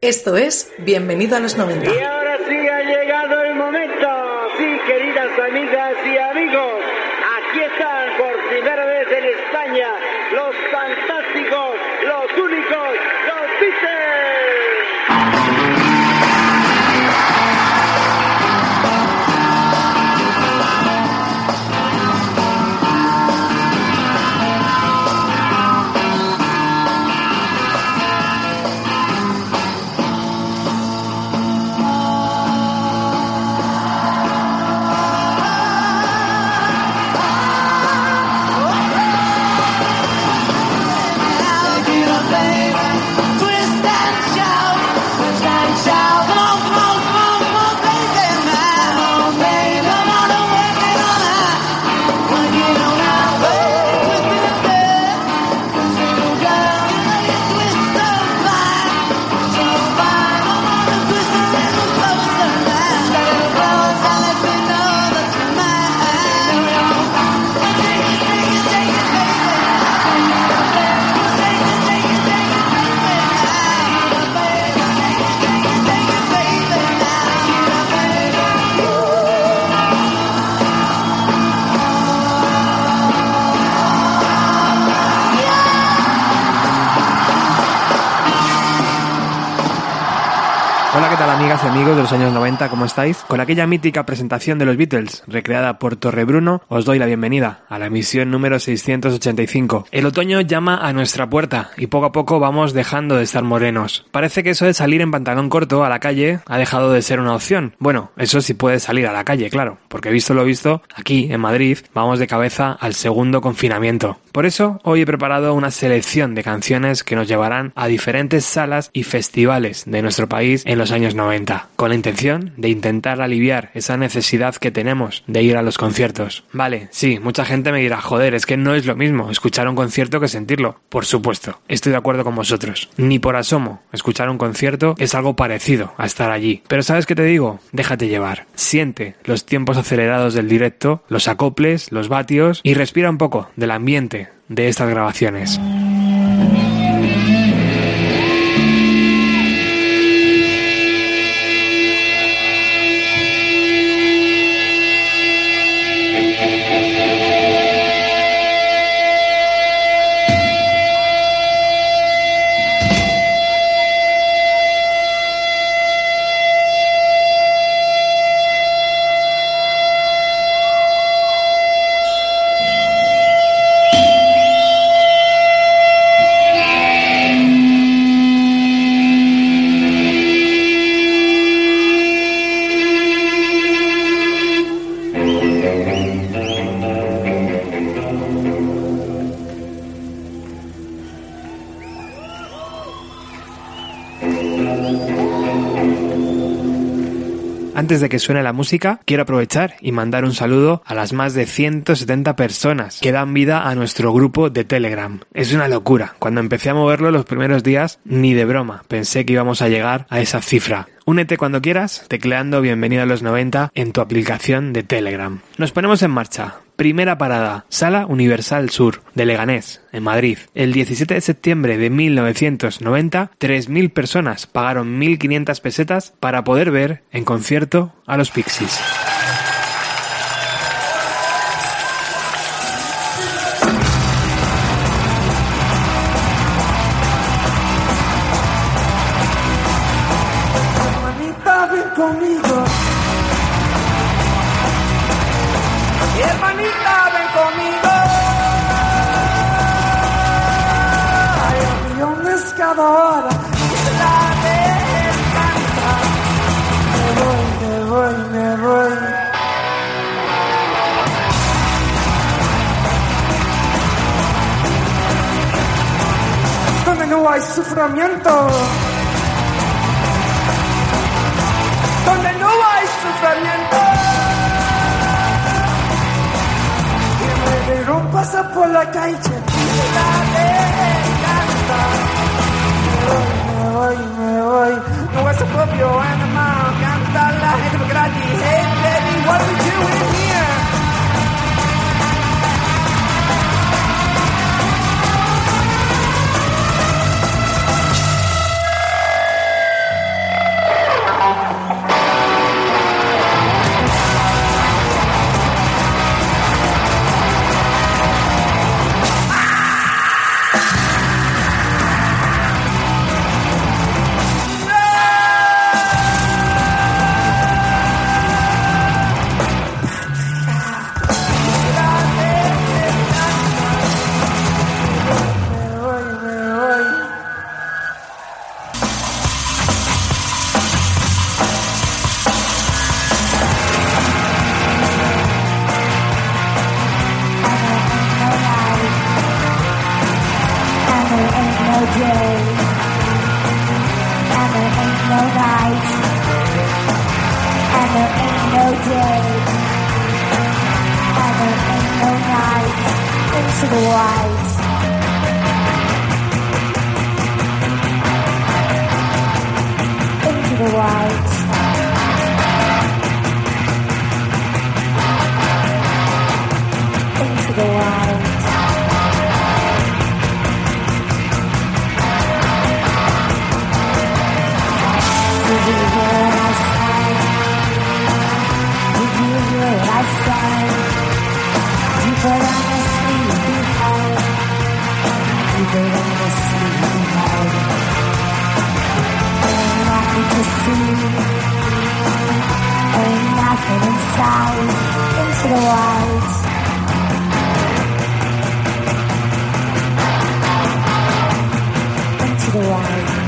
Esto es Bienvenido a los 90. Tal amigas y amigos de los años 90? ¿Cómo estáis? Con aquella mítica presentación de los Beatles, recreada por Torrebruno, os doy la bienvenida a la emisión número 685. El otoño llama a nuestra puerta y poco a poco vamos dejando de estar morenos. Parece que eso de salir en pantalón corto a la calle ha dejado de ser una opción. Bueno, eso sí puede salir a la calle, claro, porque visto lo visto, aquí en Madrid vamos de cabeza al segundo confinamiento. Por eso, hoy he preparado una selección de canciones que nos llevarán a diferentes salas y festivales de nuestro país en los años 90, con la intención de intentar aliviar esa necesidad que tenemos de ir a los conciertos. Vale, sí, mucha gente me dirá, joder, es que no es lo mismo escuchar un concierto que sentirlo. Por supuesto, estoy de acuerdo con vosotros. Ni por asomo, escuchar un concierto es algo parecido a estar allí. Pero ¿sabes qué te digo? Déjate llevar. Siente los tiempos acelerados del directo, los acoples, los vatios y respira un poco del ambiente de estas grabaciones. Antes de que suene la música, quiero aprovechar y mandar un saludo a las más de 170 personas que dan vida a nuestro grupo de Telegram. Es una locura. Cuando empecé a moverlo los primeros días, ni de broma, pensé que íbamos a llegar a esa cifra. Únete cuando quieras, tecleando Bienvenido a los 90 en tu aplicación de Telegram. Nos ponemos en marcha. Primera parada, Sala Universal Sur, de Leganés, en Madrid. El 17 de septiembre de 1990, 3.000 personas pagaron 1.500 pesetas para poder ver en concierto a los Pixies. Conmigo. Se la hermanita. Me voy, me voy, me voy. Donde no hay sufrimiento. donde no hay sufrimiento. Me pasa por la calle la encanta. Me voy, me voy, me voy. No es su propio animal. to the light. Into the light. Into the light. Why?